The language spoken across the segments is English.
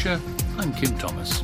Pembrokeshire, I'm Kim Thomas.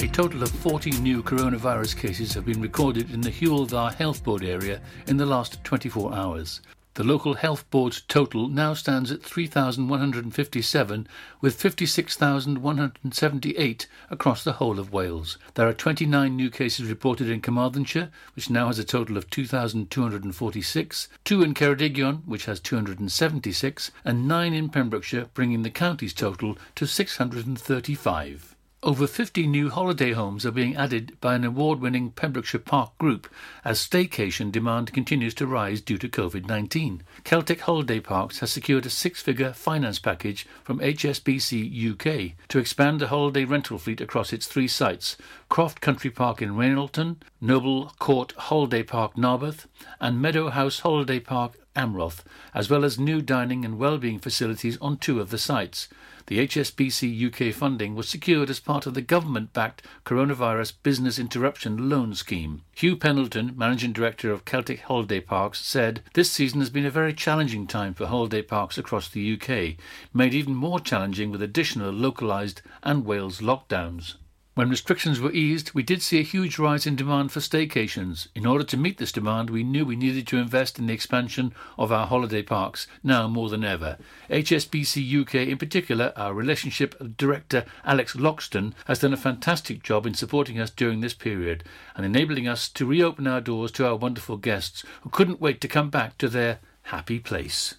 A total of 40 new coronavirus cases have been recorded in the Hywel Dda Health Board area in the last 24 hours. The local health board's total now stands at 3,157, with 56,178 across the whole of Wales. There are 29 new cases reported in Carmarthenshire, which now has a total of 2,246, two in Ceredigion, which has 276, and nine in Pembrokeshire, bringing the county's total to 635. Over 50 new holiday homes are being added by an award winning Pembrokeshire Park group as staycation demand continues to rise due to COVID 19. Celtic Holiday Parks has secured a six figure finance package from HSBC UK to expand the holiday rental fleet across its three sites Croft Country Park in Reynalton, Noble Court Holiday Park Narberth, and Meadow House Holiday Park Amroth, as well as new dining and well-being facilities on two of the sites. The HSBC UK funding was secured as part of the government backed Coronavirus Business Interruption Loan Scheme. Hugh Pendleton, Managing Director of Celtic Holiday Parks, said this season has been a very challenging time for holiday parks across the UK, made even more challenging with additional localised and Wales lockdowns. When restrictions were eased, we did see a huge rise in demand for staycations. In order to meet this demand, we knew we needed to invest in the expansion of our holiday parks, now more than ever. HSBC UK, in particular, our relationship director Alex Loxton, has done a fantastic job in supporting us during this period and enabling us to reopen our doors to our wonderful guests who couldn't wait to come back to their happy place.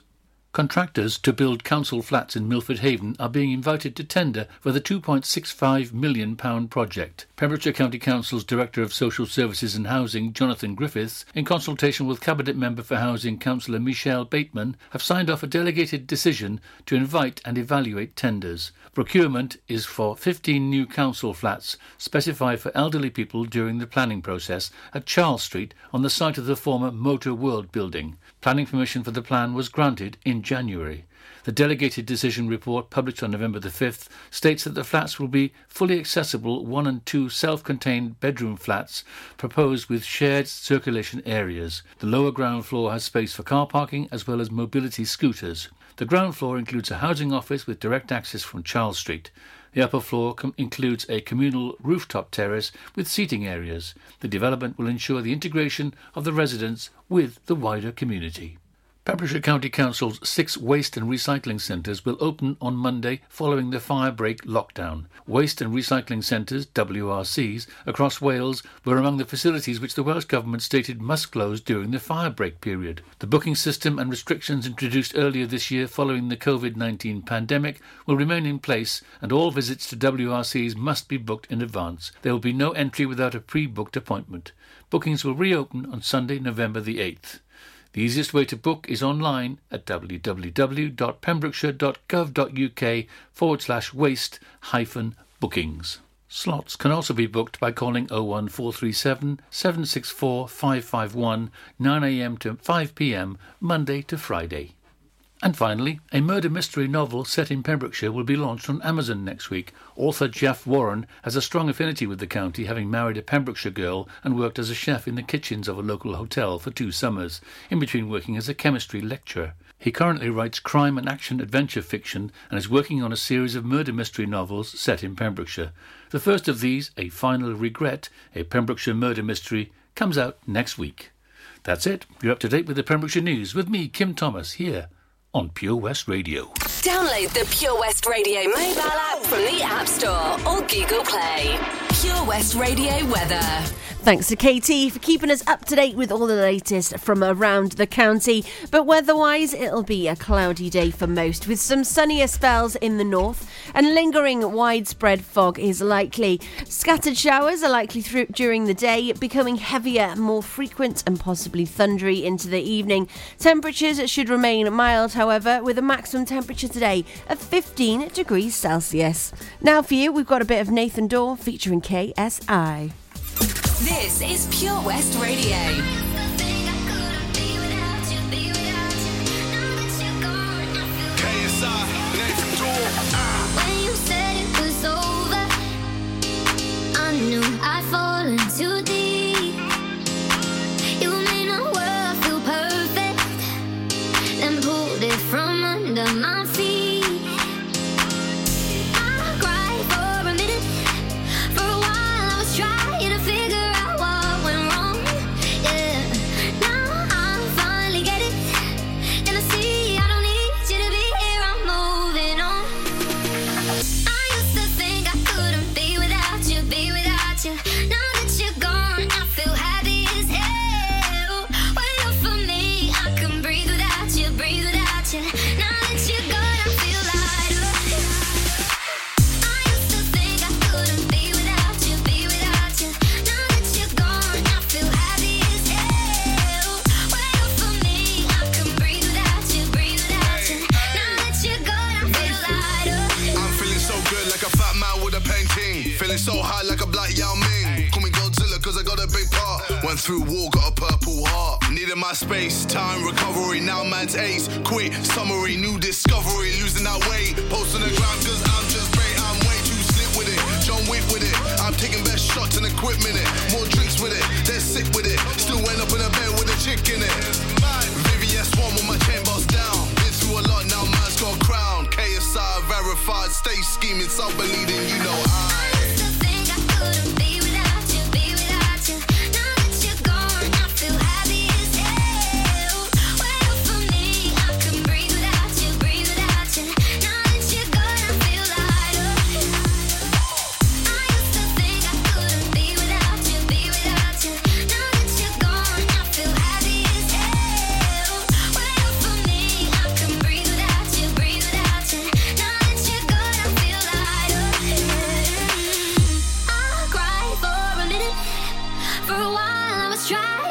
Contractors to build council flats in Milford Haven are being invited to tender for the £2.65 million project. Pembrokeshire County Council's Director of Social Services and Housing, Jonathan Griffiths, in consultation with Cabinet Member for Housing Councillor Michelle Bateman, have signed off a delegated decision to invite and evaluate tenders. Procurement is for 15 new council flats specified for elderly people during the planning process at Charles Street on the site of the former Motor World building. Planning permission for the plan was granted in January. The delegated decision report published on November the 5th states that the flats will be fully accessible one and two self-contained bedroom flats proposed with shared circulation areas. The lower ground floor has space for car parking as well as mobility scooters. The ground floor includes a housing office with direct access from Charles Street. The upper floor com- includes a communal rooftop terrace with seating areas. The development will ensure the integration of the residents with the wider community. Pembrokeshire County Council's six waste and recycling centres will open on Monday following the fire break lockdown. Waste and recycling centres, WRCs, across Wales were among the facilities which the Welsh Government stated must close during the fire break period. The booking system and restrictions introduced earlier this year following the COVID 19 pandemic will remain in place, and all visits to WRCs must be booked in advance. There will be no entry without a pre booked appointment. Bookings will reopen on Sunday, November the 8th. The easiest way to book is online at www.pembrokeshire.gov.uk forward slash waste hyphen bookings. Slots can also be booked by calling 01437 764 551 9am to 5pm Monday to Friday. And finally, a murder mystery novel set in Pembrokeshire will be launched on Amazon next week. Author Jeff Warren has a strong affinity with the county, having married a Pembrokeshire girl and worked as a chef in the kitchens of a local hotel for two summers, in between working as a chemistry lecturer. He currently writes crime and action adventure fiction and is working on a series of murder mystery novels set in Pembrokeshire. The first of these, A Final Regret, a Pembrokeshire murder mystery, comes out next week. That's it. You're up to date with the Pembrokeshire News with me, Kim Thomas, here on Pure West Radio. Download the Pure West Radio mobile app from the App Store or Google Play. Pure West Radio weather. Thanks to KT for keeping us up to date with all the latest from around the county. But weather-wise, it'll be a cloudy day for most, with some sunnier spells in the north, and lingering widespread fog is likely. Scattered showers are likely through, during the day, becoming heavier, more frequent, and possibly thundery into the evening. Temperatures should remain mild, however, with a maximum temperature today of 15 degrees Celsius. Now for you, we've got a bit of Nathan Dawe featuring KSI. This is Pure West Radio. knew I'd fallen too deep. You made my world feel perfect, then pulled it from under my.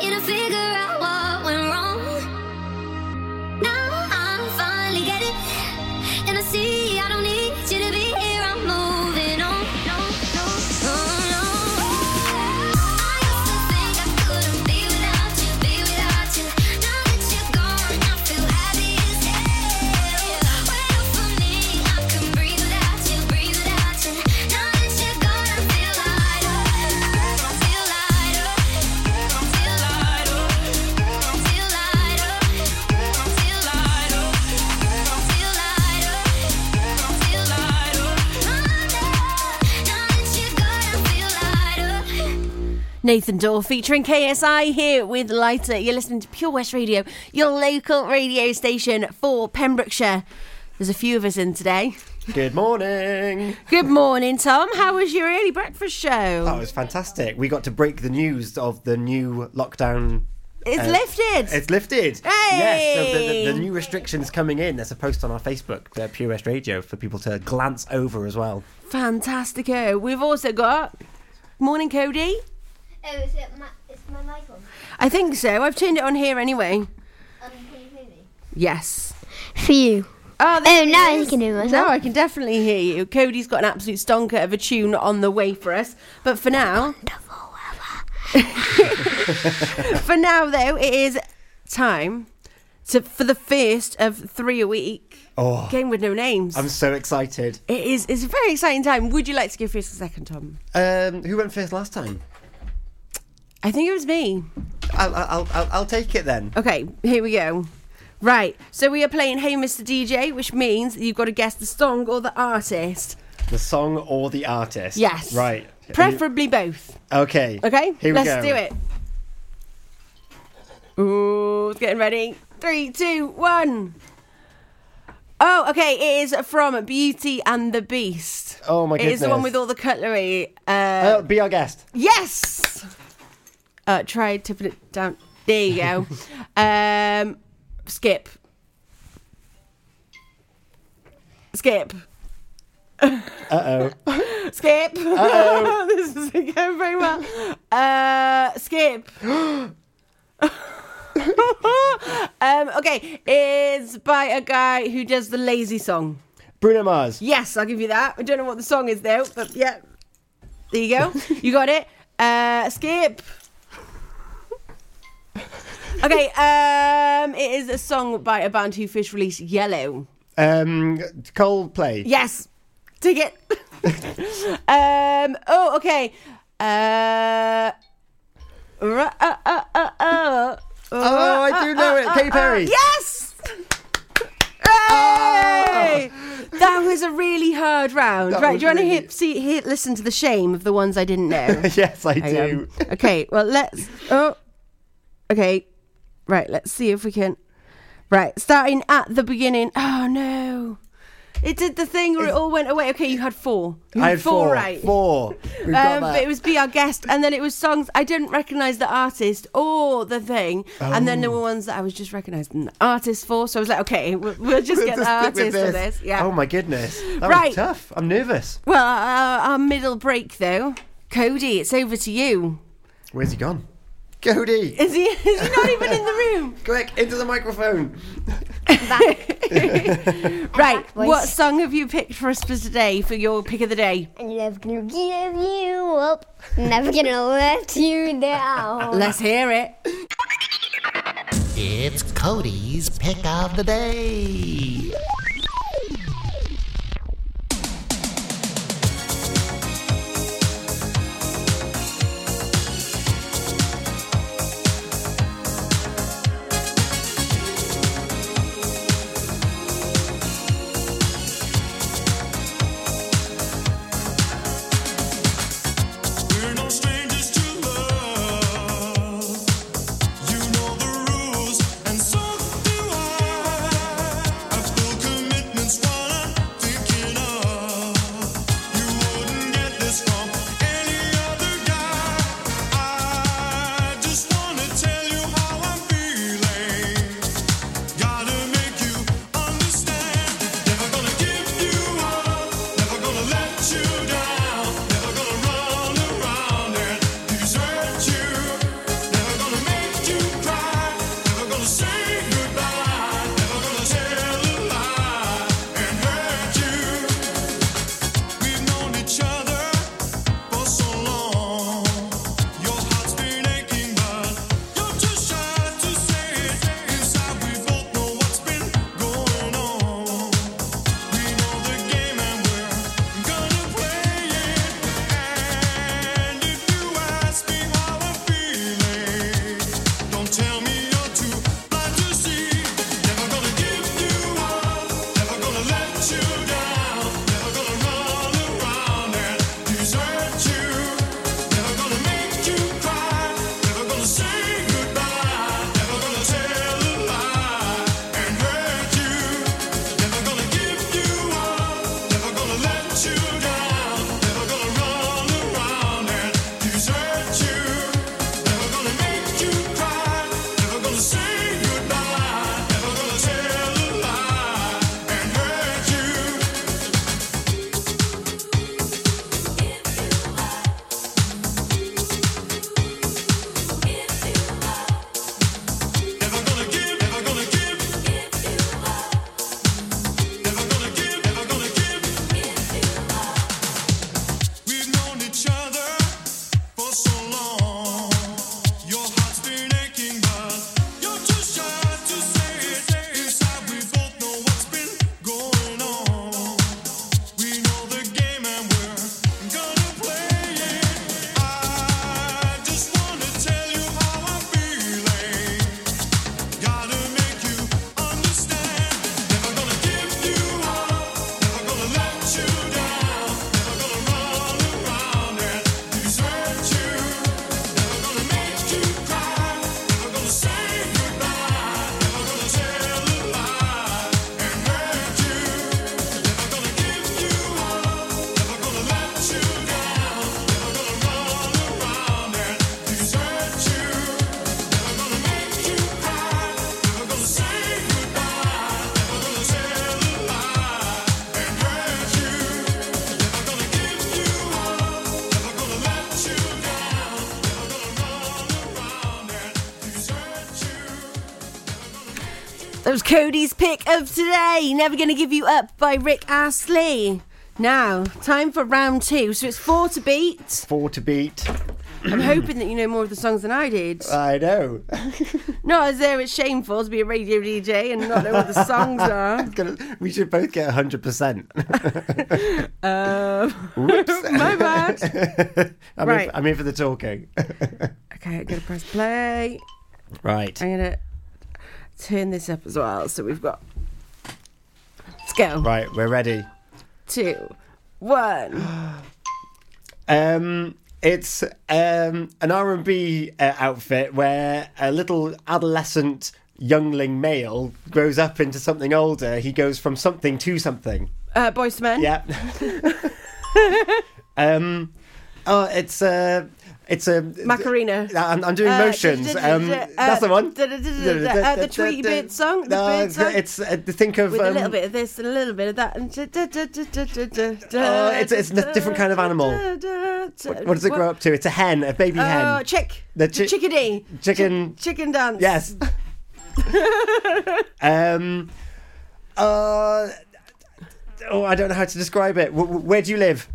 Trying to figure out Nathan Dawe featuring KSI here with Lighter. You're listening to Pure West Radio, your local radio station for Pembrokeshire. There's a few of us in today. Good morning. Good morning, Tom. How was your early breakfast show? That was fantastic. We got to break the news of the new lockdown. it's uh, lifted. It's lifted. Hey! Yes. So the, the, the new restrictions coming in. There's a post on our Facebook, uh, Pure West Radio, for people to glance over as well. Fantastico. We've also got. Morning, Cody. Oh, is it my, is my mic on? I think so. I've turned it on here anyway. Um, can you hear me? Yes. For you. Oh, Oh, there it now is. you can hear No, myself. I can definitely hear you. Cody's got an absolute stonker of a tune on the way for us. But for now, for now though, it is time to for the first of three a week. Oh. Game with no names. I'm so excited. It is. It's a very exciting time. Would you like to go first or second, Tom? Um, who went first last time? I think it was me. I'll, I'll, I'll, I'll take it then. Okay, here we go. Right, so we are playing Hey Mr. DJ, which means you've got to guess the song or the artist. The song or the artist? Yes. Right. Preferably both. Okay. Okay, Here we let's go. do it. Ooh, it's getting ready. Three, two, one. Oh, okay. It is from Beauty and the Beast. Oh, my goodness. It is the one with all the cutlery. Uh, Uh, be our guest. yes. Uh, try tipping it down. There you go. um, skip. Skip. Uh oh. Skip. this isn't going very well. Uh, skip. um, okay, it's by a guy who does the lazy song. Bruno Mars. Yes, I'll give you that. I don't know what the song is though, but yeah. There you go. You got it. Uh, skip. Okay, um, it is a song by a band who first released Yellow. Um, Coldplay. Yes, take it. um. Oh, okay. Uh. ra- uh, uh, uh, uh, Oh, I do know it. Katy Perry. Yes. Hey! That was a really hard round. That right, do you want to really- hit, see, hit, listen to the shame of the ones I didn't know? yes, I Hang do. on. Okay, well, let's. Oh, okay. Right, let's see if we can. Right, starting at the beginning. Oh no, it did the thing where it all went away. Okay, you had four. You I had four. right. Four. We've got Um, that. but it was be our guest, and then it was songs I didn't recognise the artist or the thing, and then there were ones that I was just recognising the artist for. So I was like, okay, we'll, we'll just get the Just with artist for this. Yeah. Oh my goodness. That Right. was tough. I'm nervous. Well, uh, our middle break though, Cody, it's over to you. Where's he gone? Cody. Is he? Is he not even in the room? Quick, into the microphone. right, voice. what song have you picked for us for today for your pick of the day? I'm never gonna give you up. Never gonna let you down. Let's hear it. It's Cody's pick of the day. That was Cody's pick of today. Never Gonna Give You Up by Rick Astley. Now, time for round two. So it's four to beat. Four to beat. I'm hoping that you know more of the songs than I did. I know. Not as though it's shameful to be a radio DJ and not know what the songs are. Gonna- we should both get 100%. Um, Whoops. my bad. I'm, Right. in, I'm in for the talking. Okay, I'm gonna press play. right. I'm gonna turn this up as well. So we've got. Let's go. Right, we're ready. Two, one. Um, it's um, an R&B uh, outfit where a little adolescent youngling male grows up into something older. He goes from something to something. Uh, Boyz II Men. Yeah. um, oh, it's a, it's a Macarena. I'm, I'm doing Uh, motions. Um, da- that's the one. uh, the Tweety Bird song, the No, bird song. It's uh, think of With a um, little bit of this and a little bit of that. And Oh, it's- it's a different kind of animal. da- what does it grow up to? It's a hen, a baby Oh, hen. chick. The The chickadee. chicken. Chicken dance. Yes. um, Uh, oh, I don't know how to describe it. W- where do you live?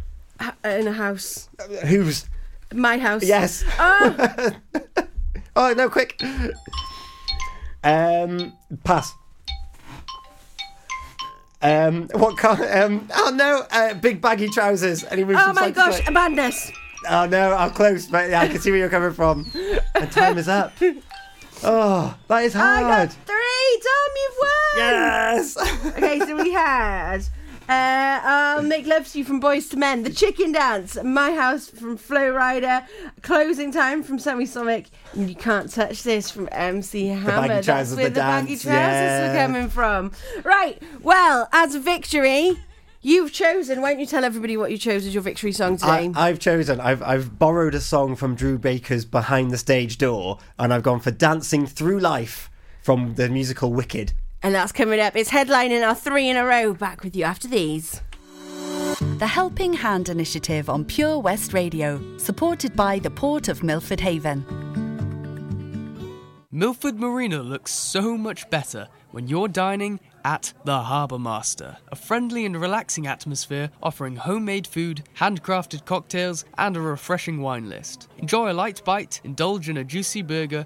In a house. Whose? My house. Yes. Oh, Oh no! Quick. Um, pass. Um, what car? Um, oh no! Uh, big baggy trousers. And he moves oh my gosh, madness. Oh no! I'm close, but yeah, I can see where you're coming from. And time is up. Oh, that is hard. I got three. Tom, you've won. Yes. Okay, so we had uh, Make Love to You from Boyz II Men, The Chicken Dance, My House from Flo Rida, Closing Time from Semisonic, and You Can't Touch This from MC Hammer. The baggy trousers, That's where the the, baggy dance, trousers were yeah. coming from. Right, well, as a victory, you've chosen. Why don't you tell everybody what you chose as your victory song today? I, I've chosen. I've I've borrowed a song from Drew Baker's Behind the Stage Door, and I've gone for "Dancing Through Life" from the musical Wicked. and that's coming up. It's headlining our three in a row. Back with you after these. The Helping Hand Initiative on Pure West Radio, supported by the Port of Milford Haven. Milford Marina looks so much better when you're dining at the Harbour Master, a friendly and relaxing atmosphere offering homemade food, handcrafted cocktails, and a refreshing wine list. Enjoy a light bite, indulge in a juicy burger,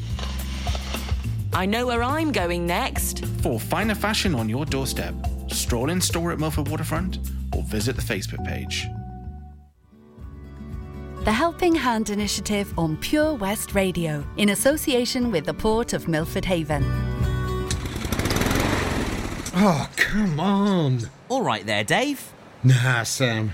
I know where I'm going next. For finer fashion on your doorstep, stroll in store at Milford Waterfront or visit the Facebook page. The Helping Hand Initiative on Pure West Radio, in association with the Port of Milford Haven. Oh, come on. All right there, Dave. Nah, Sam.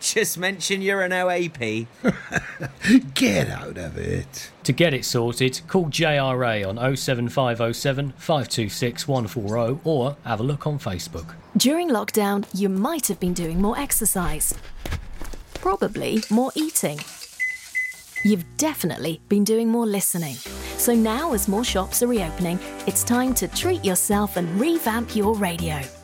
Just mention you're an OAP. Get out of it. To get it sorted, call JRA on 07507 526 140 or have a look on Facebook. During lockdown, you might have been doing more exercise. Probably more eating. You've definitely been doing more listening. So now, as more shops are reopening, it's time to treat yourself and revamp your radio.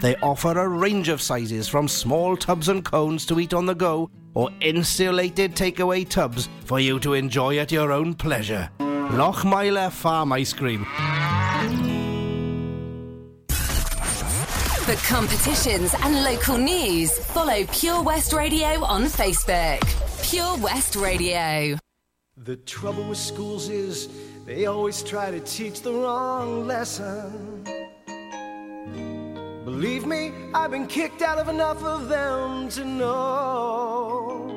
They offer a range of sizes from small tubs and cones to eat on the go or insulated takeaway tubs for you to enjoy at your own pleasure. Lochmeyler Farm Ice Cream. For competitions and local news, follow Pure West Radio on Facebook. Pure West Radio. The trouble with schools is they always try to teach the wrong lesson. Believe me, I've been kicked out of enough of them to know.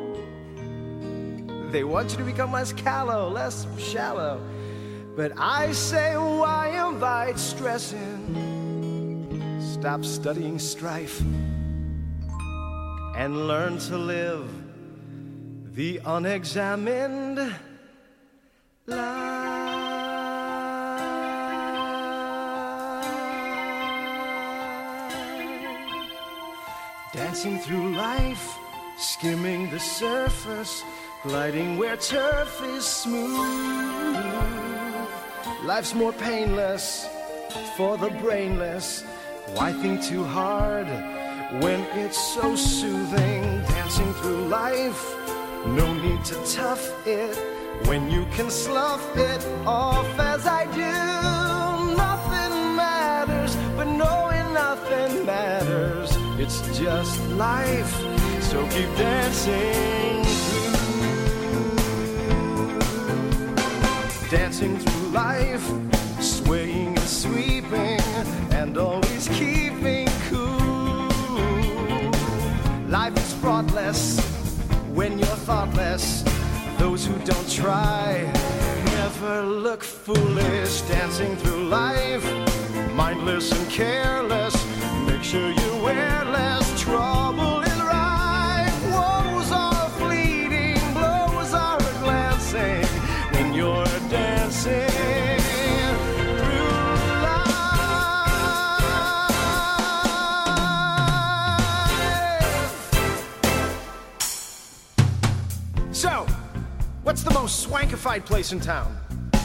They want you to become less callow, less shallow. But I say, why invite stress in? Stop studying strife and learn to live the unexamined life. Dancing through life, skimming the surface, gliding where turf is smooth. Life's more painless for the brainless. Why think too hard when it's so soothing? Dancing through life, no need to tough it when you can slough it off as I do. Nothing matters, but knowing nothing matters. It's just life, so keep dancing through. dancing through life, swaying and sweeping, and always keeping cool. Life is fraughtless when you're thoughtless. Those who don't try never look foolish. Dancing through life, mindless and careless. So, what's the most swankified place in town?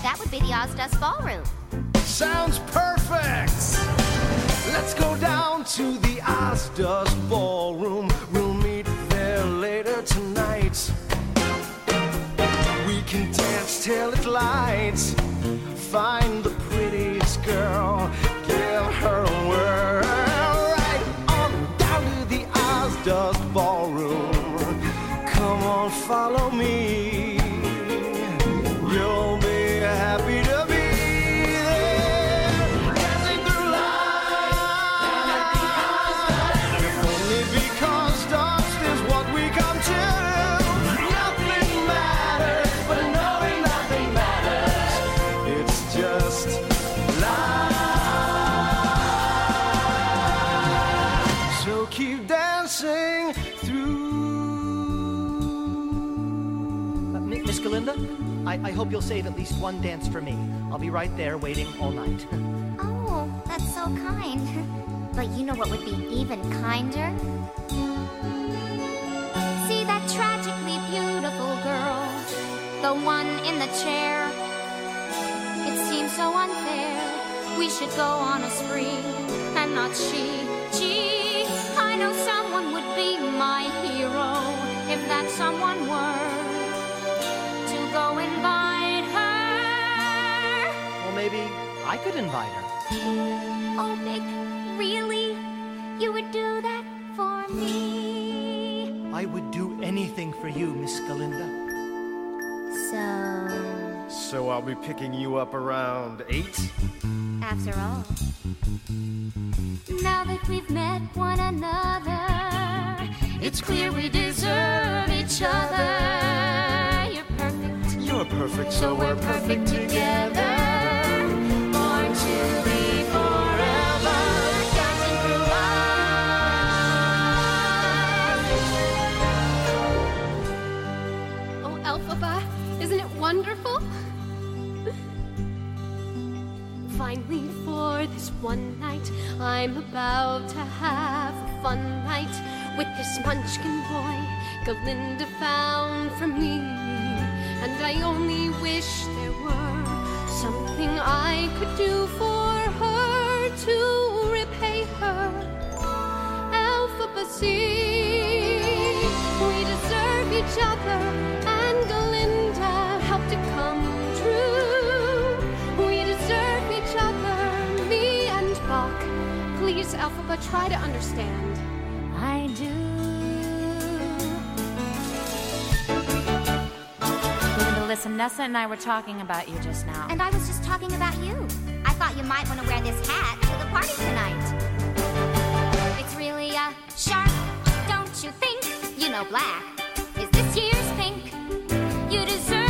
That would be the Ozdust Ballroom. Sounds perfect! Let's go down to the Ozdust Ballroom. We'll meet there later tonight. We can dance till it lights. Find the prettiest girl, I, hope you'll save at least one dance for me. I'll be right there waiting all night. Oh, that's so kind. But you know what would be even kinder? See that tragically beautiful girl, the one in the chair. It seems so unfair. We should go on a spree, and not she. Gee, I know someone I could invite her. Oh, Mick, really? You would do that for me? I would do anything for you, Miss Galinda. So, So I'll be picking you up around eight. after all, now that we've met one another, it's clear we deserve each other. You're perfect, You're perfect, so we're perfect together. Born wonderful? Finally, for this one night, I'm about to have a fun night with this munchkin boy Galinda found for me. And I only wish there were something I could do for her to repay her. Elphaba, see, we deserve each other, and Galinda Please, Elphaba, try to understand. I do. Galinda, Listen, Nessa and I were talking about you just now. And I was just talking about you. I thought you might want to wear this hat to the party tonight. It's really uh, a shark, don't you think? You know black is this year's pink. You deserve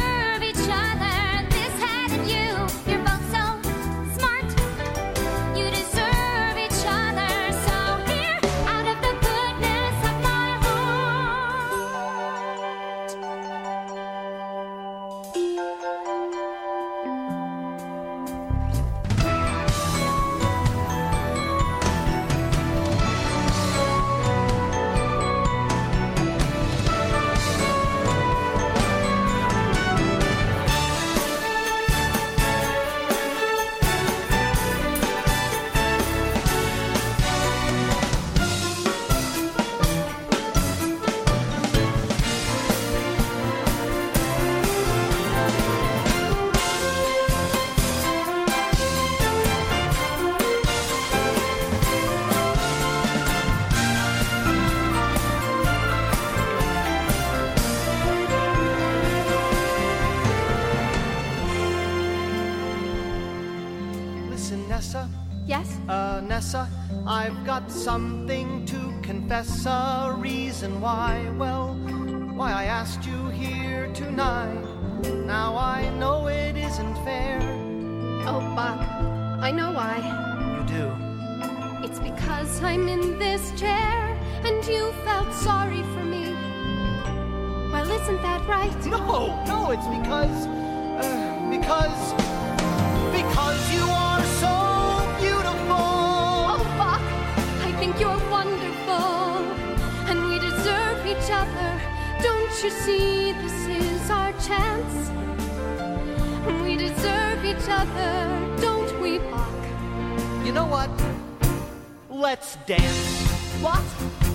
other. Don't you see this is our chance? We deserve each other, don't we, Boq? You know what? Let's dance. What?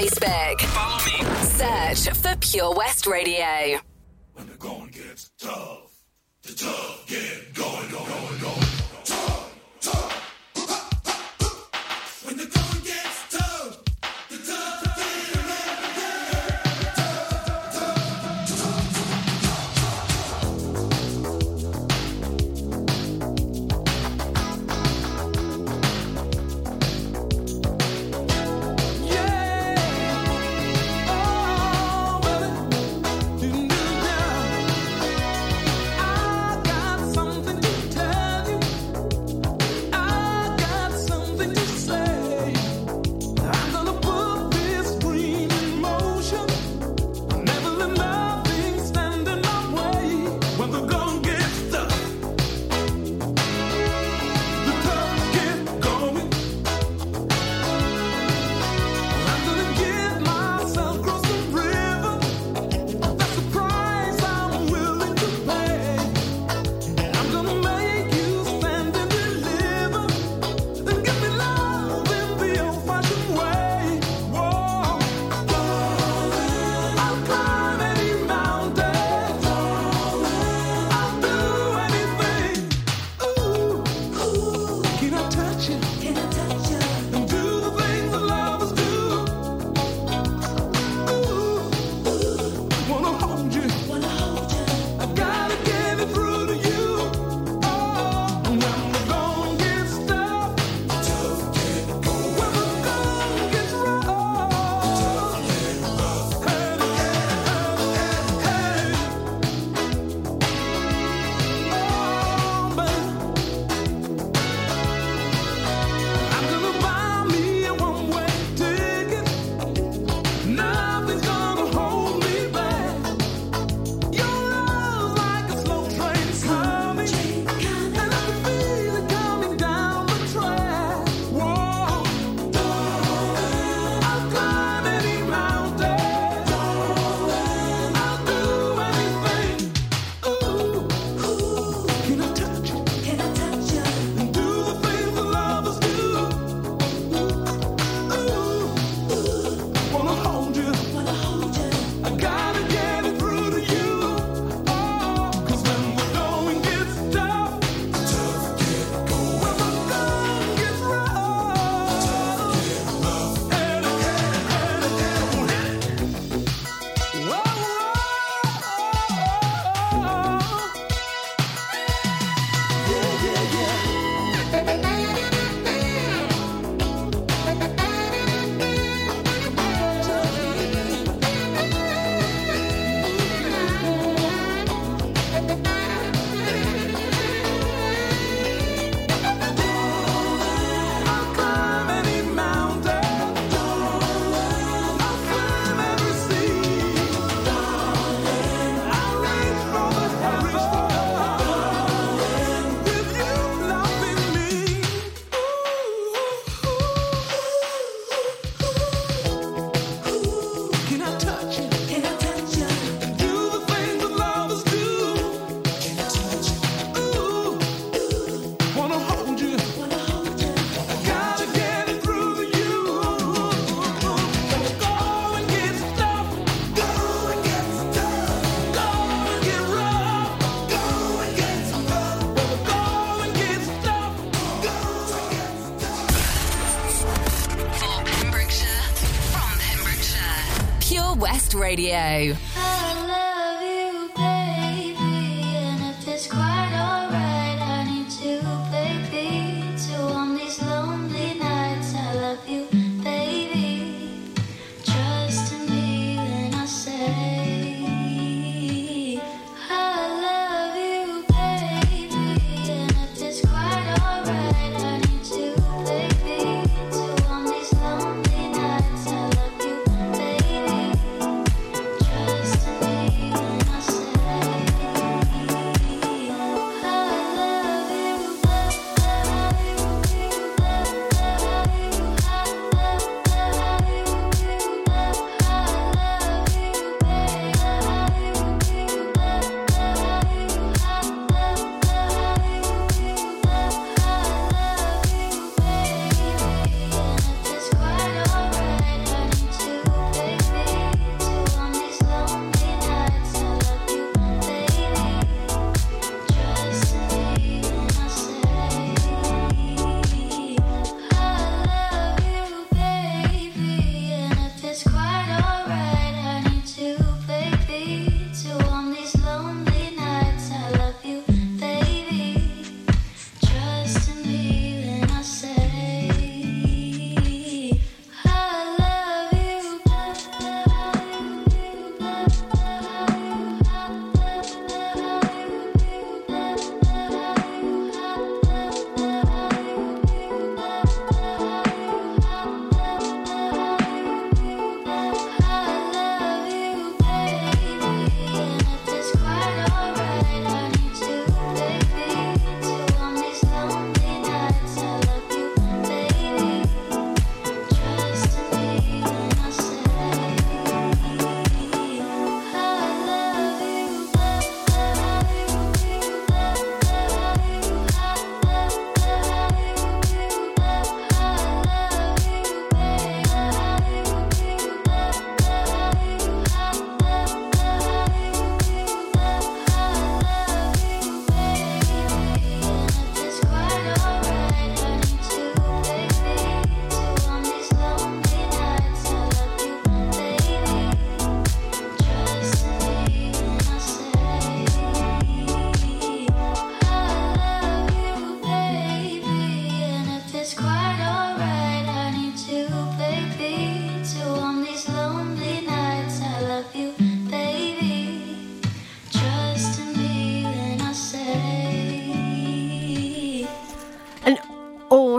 Facebook. Follow me. Search for Pure West Radio.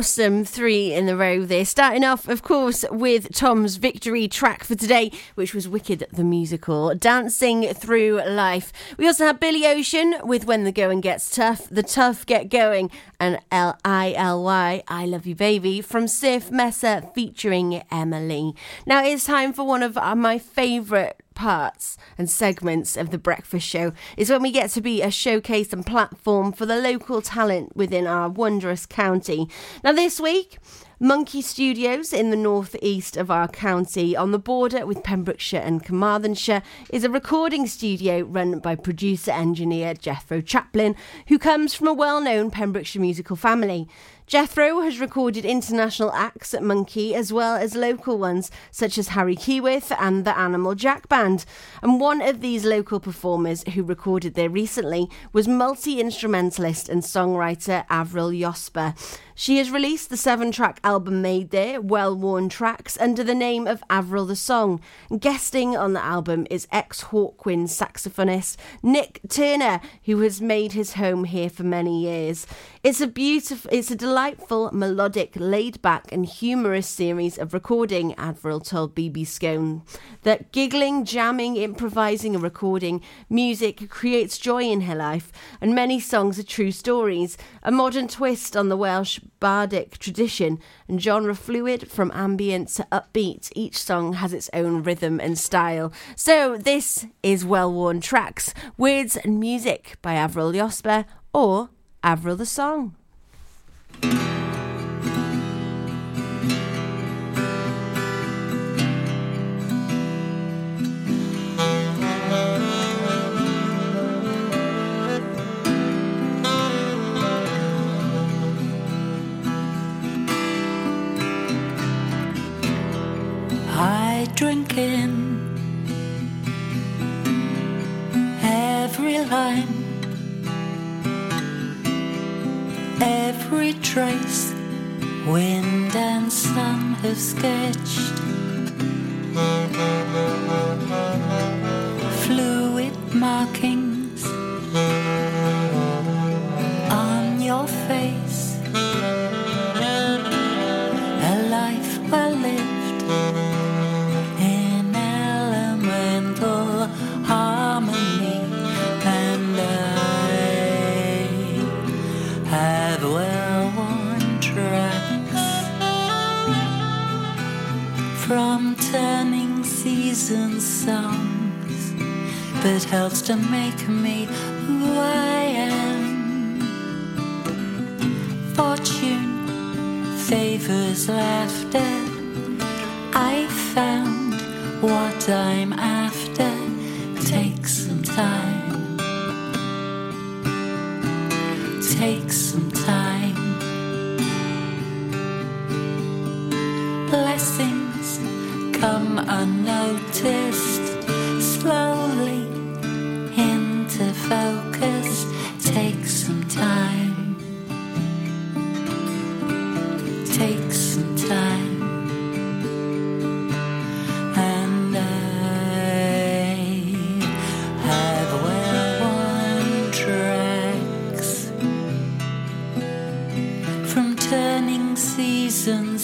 Awesome three in the row there. Starting off, of course, with Tom's victory track for today, which was Wicked the Musical, Dancing Through Life. We also had Billy Ocean with When the Going Gets Tough, The Tough Get Going, and L I L Y, I Love You Baby, from Sif Messer featuring Emily. Now it's time for one of my favourite parts and segments of the breakfast show is when we get to be a showcase and platform for the local talent within our wondrous county. Now, this week, Monkey Studios in the northeast of our county, on the border with Pembrokeshire and Carmarthenshire, is a recording studio run by producer engineer Jethro Chaplin, who comes from a well known Pembrokeshire musical family. Jethro has recorded international acts at Monkey as well as local ones such as Harry Keyworth and the Animal Jack Band. And one of these local performers who recorded there recently was multi instrumentalist and songwriter Avril Josper. She has released the seven track album Made There, Well Worn Tracks, under the name of Avril the Song. Guesting on the album is ex Hawkwind saxophonist Nik Turner, who has made his home here for many years. It's a beautiful, it's a delightful, melodic, laid back, and humorous series of recording, Avril told BB Scone. That giggling, jamming, improvising, and recording music creates joy in her life, and many songs are true stories, a modern twist on the Welsh bardic tradition, and genre fluid from ambient to upbeat. Each song has its own rhythm and style. So, this is Well Worn Tracks, Words and Music by Avril Josper or Avril the Song.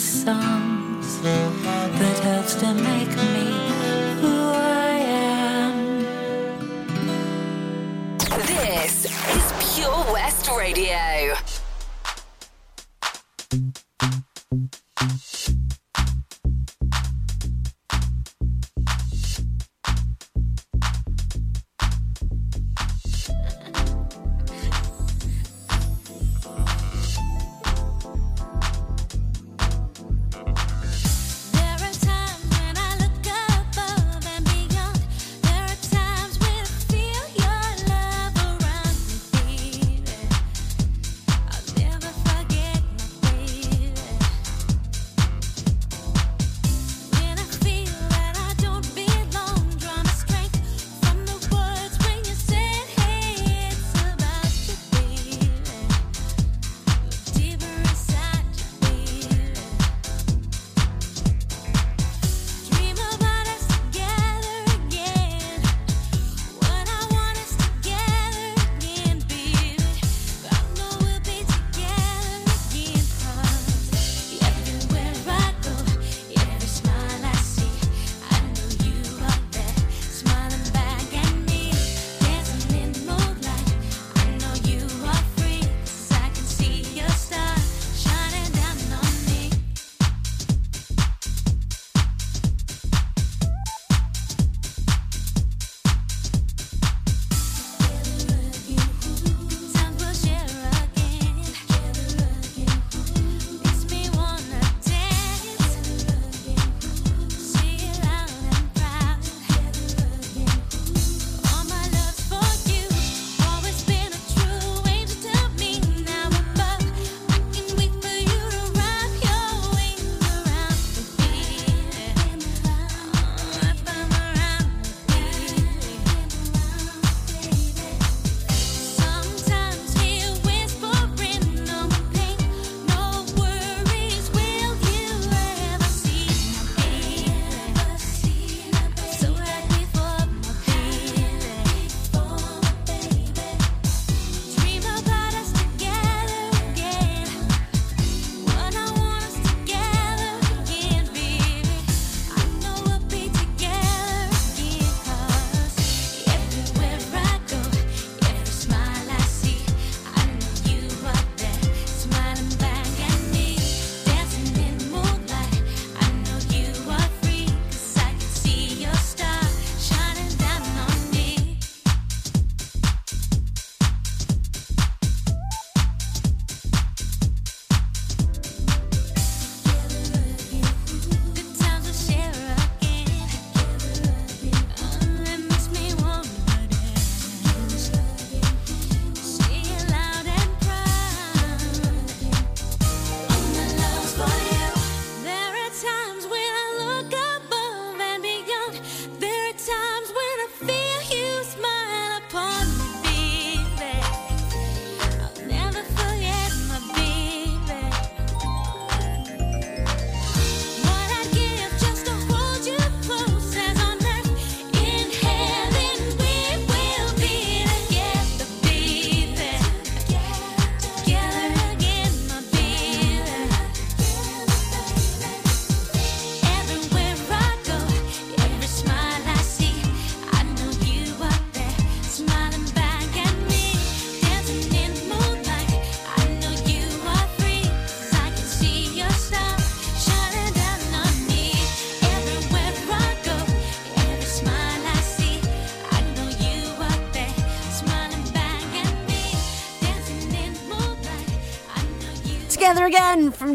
songs that helps to make me who I am. This is Pure West Radio.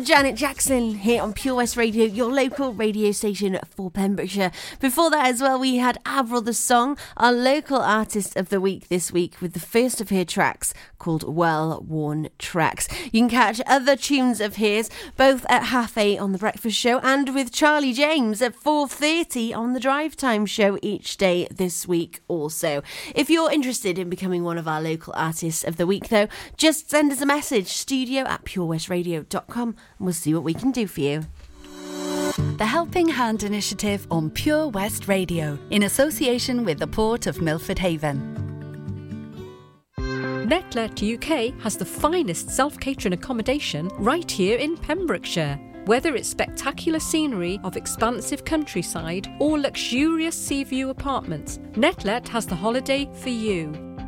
Janet Jackson here on Pure West Radio, your local radio station for Pembrokeshire. Before that, as well, we had Avril the Song, our local artist of the week this week, with the first of her tracks called Well Worn Tracks. You can catch other tunes of his both at half eight on the Breakfast Show and with Charlie James at 4.30 on the Drive Time Show each day this week also. If you're interested in becoming one of our local artists of the week, though, just send us a message, studio at purewestradio.com, we'll see what we can do for you. The Helping Hand Initiative on Pure West Radio, in association with the Port of Milford Haven. Netlet UK has the finest self catering accommodation right here in Pembrokeshire. Whether it's spectacular scenery of expansive countryside or luxurious sea view apartments, Netlet has the holiday for you.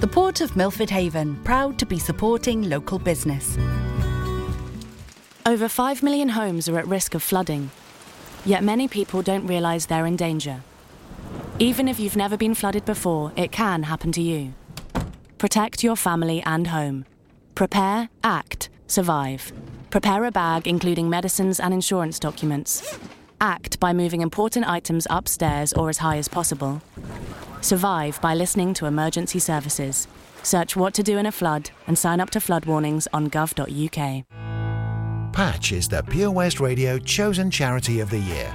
The Port of Milford Haven, proud to be supporting local business. Over 5 million homes are at risk of flooding, yet many people don't realise they're in danger. Even if you've never been flooded before, it can happen to you. Protect your family and home. Prepare, act, survive. Prepare a bag including medicines and insurance documents. Act by moving important items upstairs or as high as possible. Survive by listening to emergency services. Search what to do in a flood and sign up to flood warnings on gov.uk. Patch is the Pure West Radio chosen charity of the year.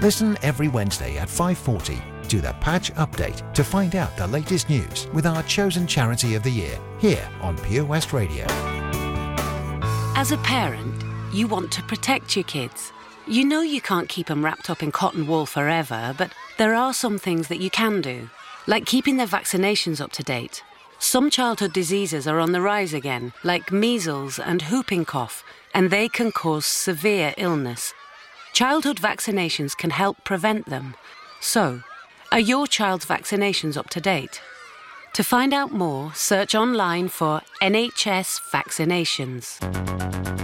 Listen every Wednesday at 5:40 to the Patch Update to find out the latest news with our chosen charity of the year here on Pure West Radio. As a parent, you want to protect your kids. You know you can't keep them wrapped up in cotton wool forever, but there are some things that you can do, like keeping their vaccinations up to date. Some childhood diseases are on the rise again, like measles and whooping cough, and they can cause severe illness. Childhood vaccinations can help prevent them. So, are your child's vaccinations up to date? To find out more, search online for NHS vaccinations.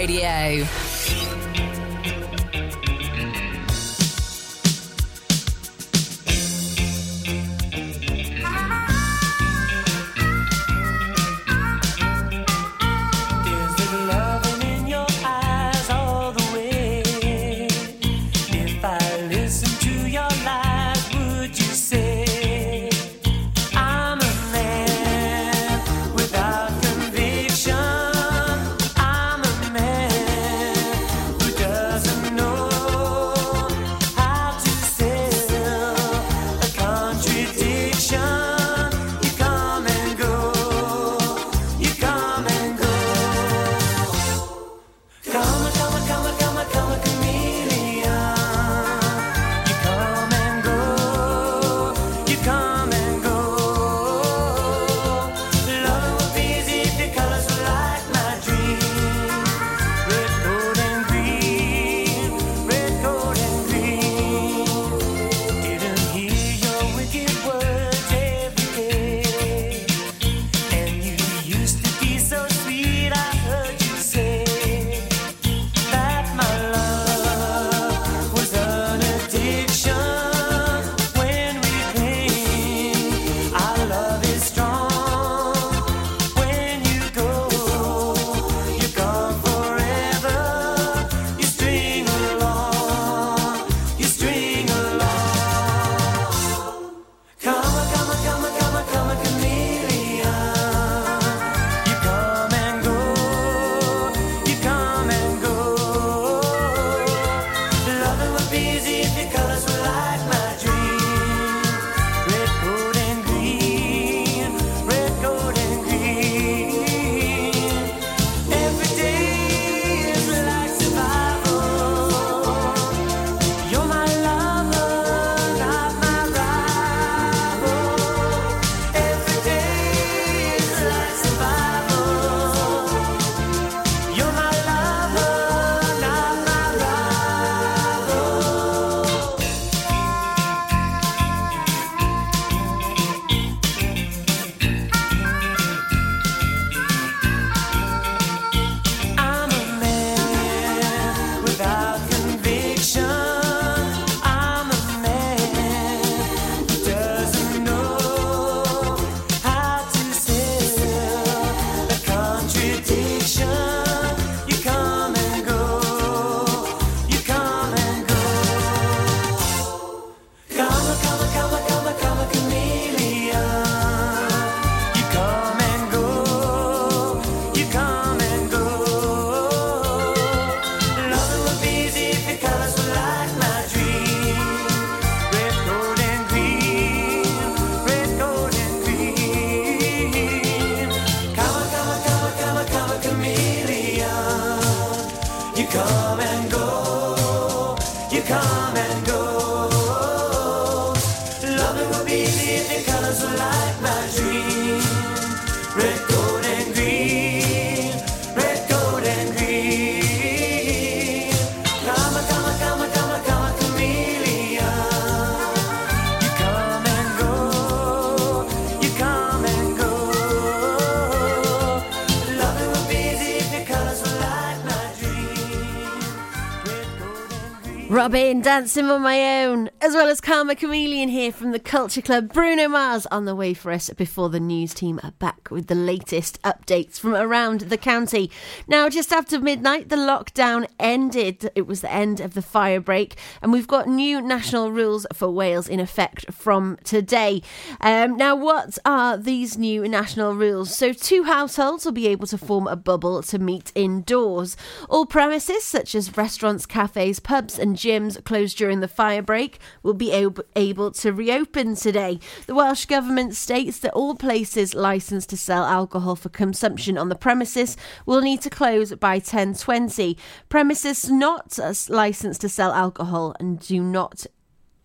Radio. Dancing on my own, as well as Karma Chameleon here from the Culture Club. Bruno Mars on the way for us before the news team are back with the latest updates from around the county. Now, just after midnight, the lockdown ended. It was the end of the fire break, and we've got new national rules for Wales in effect from today. Um, now, what are these new national rules? So, two households will be able to form a bubble to meet indoors. All premises, such as restaurants, cafes, pubs, and gyms closed during the fire break, will be ab- able to reopen today. The Welsh Government states that all places licensed to sell alcohol for consumption on the premises will need to close by 10:20. Premises not uh, licensed to sell alcohol and do not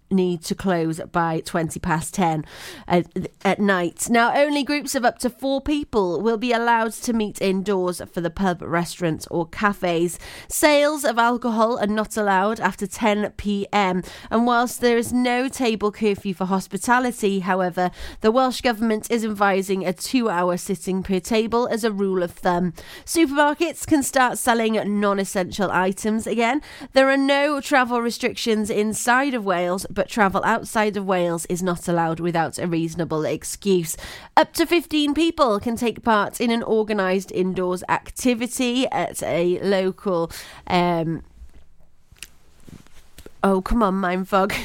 need to close by 20 past 10 uh, at, at night. Now, only groups of up to four people will be allowed to meet indoors for the pub, restaurants, or cafes. Sales of alcohol are not allowed after 10 pm. And whilst there is no table curfew for hospitality, however, the Welsh Government is advising a two hour sitting per table as a rule of thumb. Supermarkets can start selling non essential items again. There are no travel restrictions inside of Wales, but travel outside of Wales is not allowed without a reasonable excuse. Up to 15 people can take part in an organised indoors activity at a local. Um, Oh, come on, Mindfog.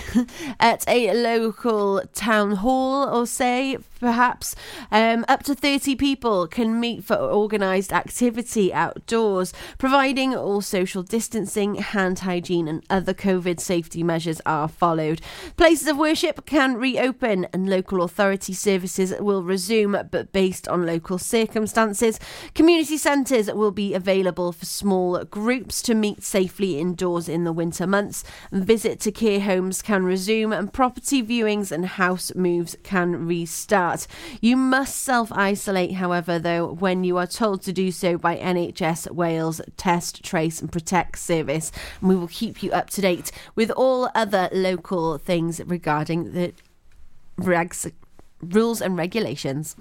At a local town hall, or say, perhaps, um, up to 30 people can meet for organised activity outdoors, providing all social distancing, hand hygiene, and other COVID safety measures are followed. Places of worship can reopen, and local authority services will resume, but based on local circumstances. Community centres will be available for small groups to meet safely indoors in the winter months. Visit to care homes can resume, and property viewings and house moves can restart. You must self isolate, however, though, when you are told to do so by NHS Wales Test, Trace, and Protect service. And we will keep you up to date with all other local things regarding the regs, rules and regulations.